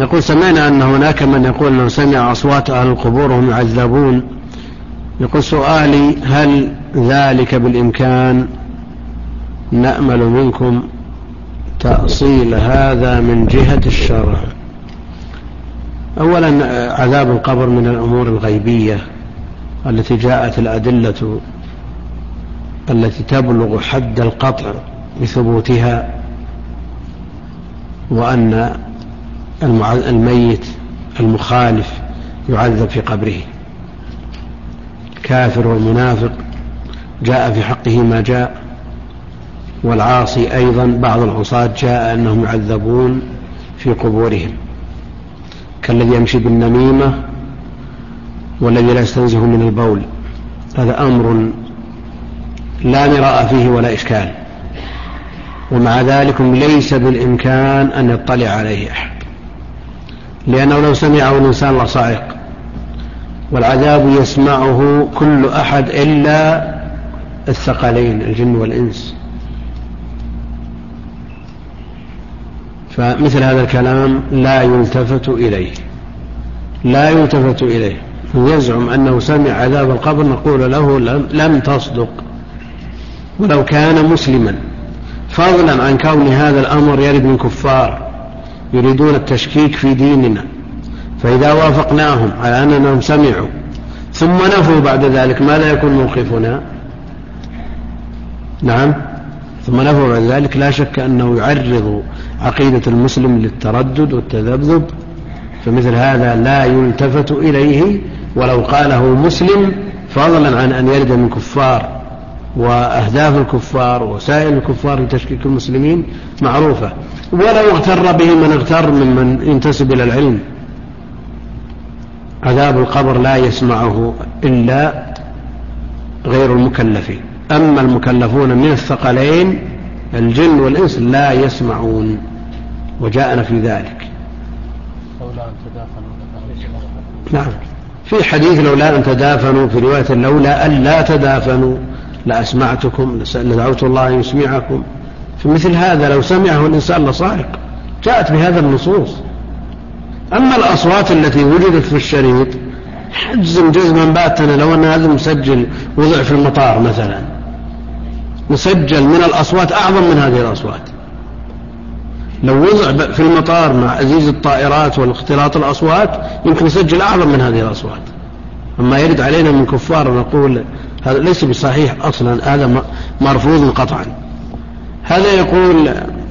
يقول سمعنا أن هناك من يقول أنه سمع أصوات أهل القبور وهم يعذبون. يقول سؤالي هل ذلك بالإمكان نأمل منكم تأصيل هذا من جهة الشرع؟ أولا عذاب القبر من الأمور الغيبية التي جاءت الأدلة التي تبلغ حد القطع بثبوتها وأن الميت المخالف يعذب في قبره. الكافر والمنافق جاء في حقه ما جاء والعاصي أيضا بعض العصاة جاء أنهم يعذبون في قبورهم. كالذي يمشي بالنميمة والذي لا يستنزه من البول. هذا أمر لا مراء فيه ولا إشكال. ومع ذلك ليس بالإمكان أن يطلع عليه أحد. لأنه لو سمعه الإنسان لصائق. والعذاب يسمعه كل أحد إلا الثقلين الجن والإنس. فمثل هذا الكلام لا يلتفت إليه. لا يلتفت إليه. يزعم أنه سمع عذاب القبر نقول له لم تصدق. ولو كان مسلما. فضلا عن كون هذا الأمر يرد من كفار. يريدون التشكيك في ديننا فإذا وافقناهم على أنهم سمعوا ثم نفوا بعد ذلك ماذا يكون موقفنا؟ نعم ثم نفوا بعد ذلك لا شك أنه يعرض عقيدة المسلم للتردد والتذبذب فمثل هذا لا يلتفت إليه ولو قاله مسلم فضلا عن أن يرد من كفار. وأهداف الكفار وسائل الكفار لتشكيك المسلمين معروفة. ولو اغتر به من اغتر ممن ينتسب إلى العلم. عذاب القبر لا يسمعه إلا غير المكلفين أما المكلفون من الثقلين الجن والإنس لا يسمعون. وجاءنا في ذلك. نعم. في حديث لولا أن تدافنوا في رواية لولا أن لا تدافنوا. لأسمعتكم لدعوت الله أن يسمعكم. في مثل هذا لو سمعه الإنسان لصائق. جاءت بهذا النصوص. أما الأصوات التي وجدت في الشريط حجزم جزما باتنا لو أن هذا مسجل وضع في المطار مثلا. مسجل من الأصوات أعظم من هذه الأصوات. لو وضع في المطار مع أزيز الطائرات والاختلاط الأصوات يمكن يسجل أعظم من هذه الأصوات. أما يرد علينا من كفار نقول هذا ليس بصحيح أصلا هذا مرفوض قطعا. هذا يقول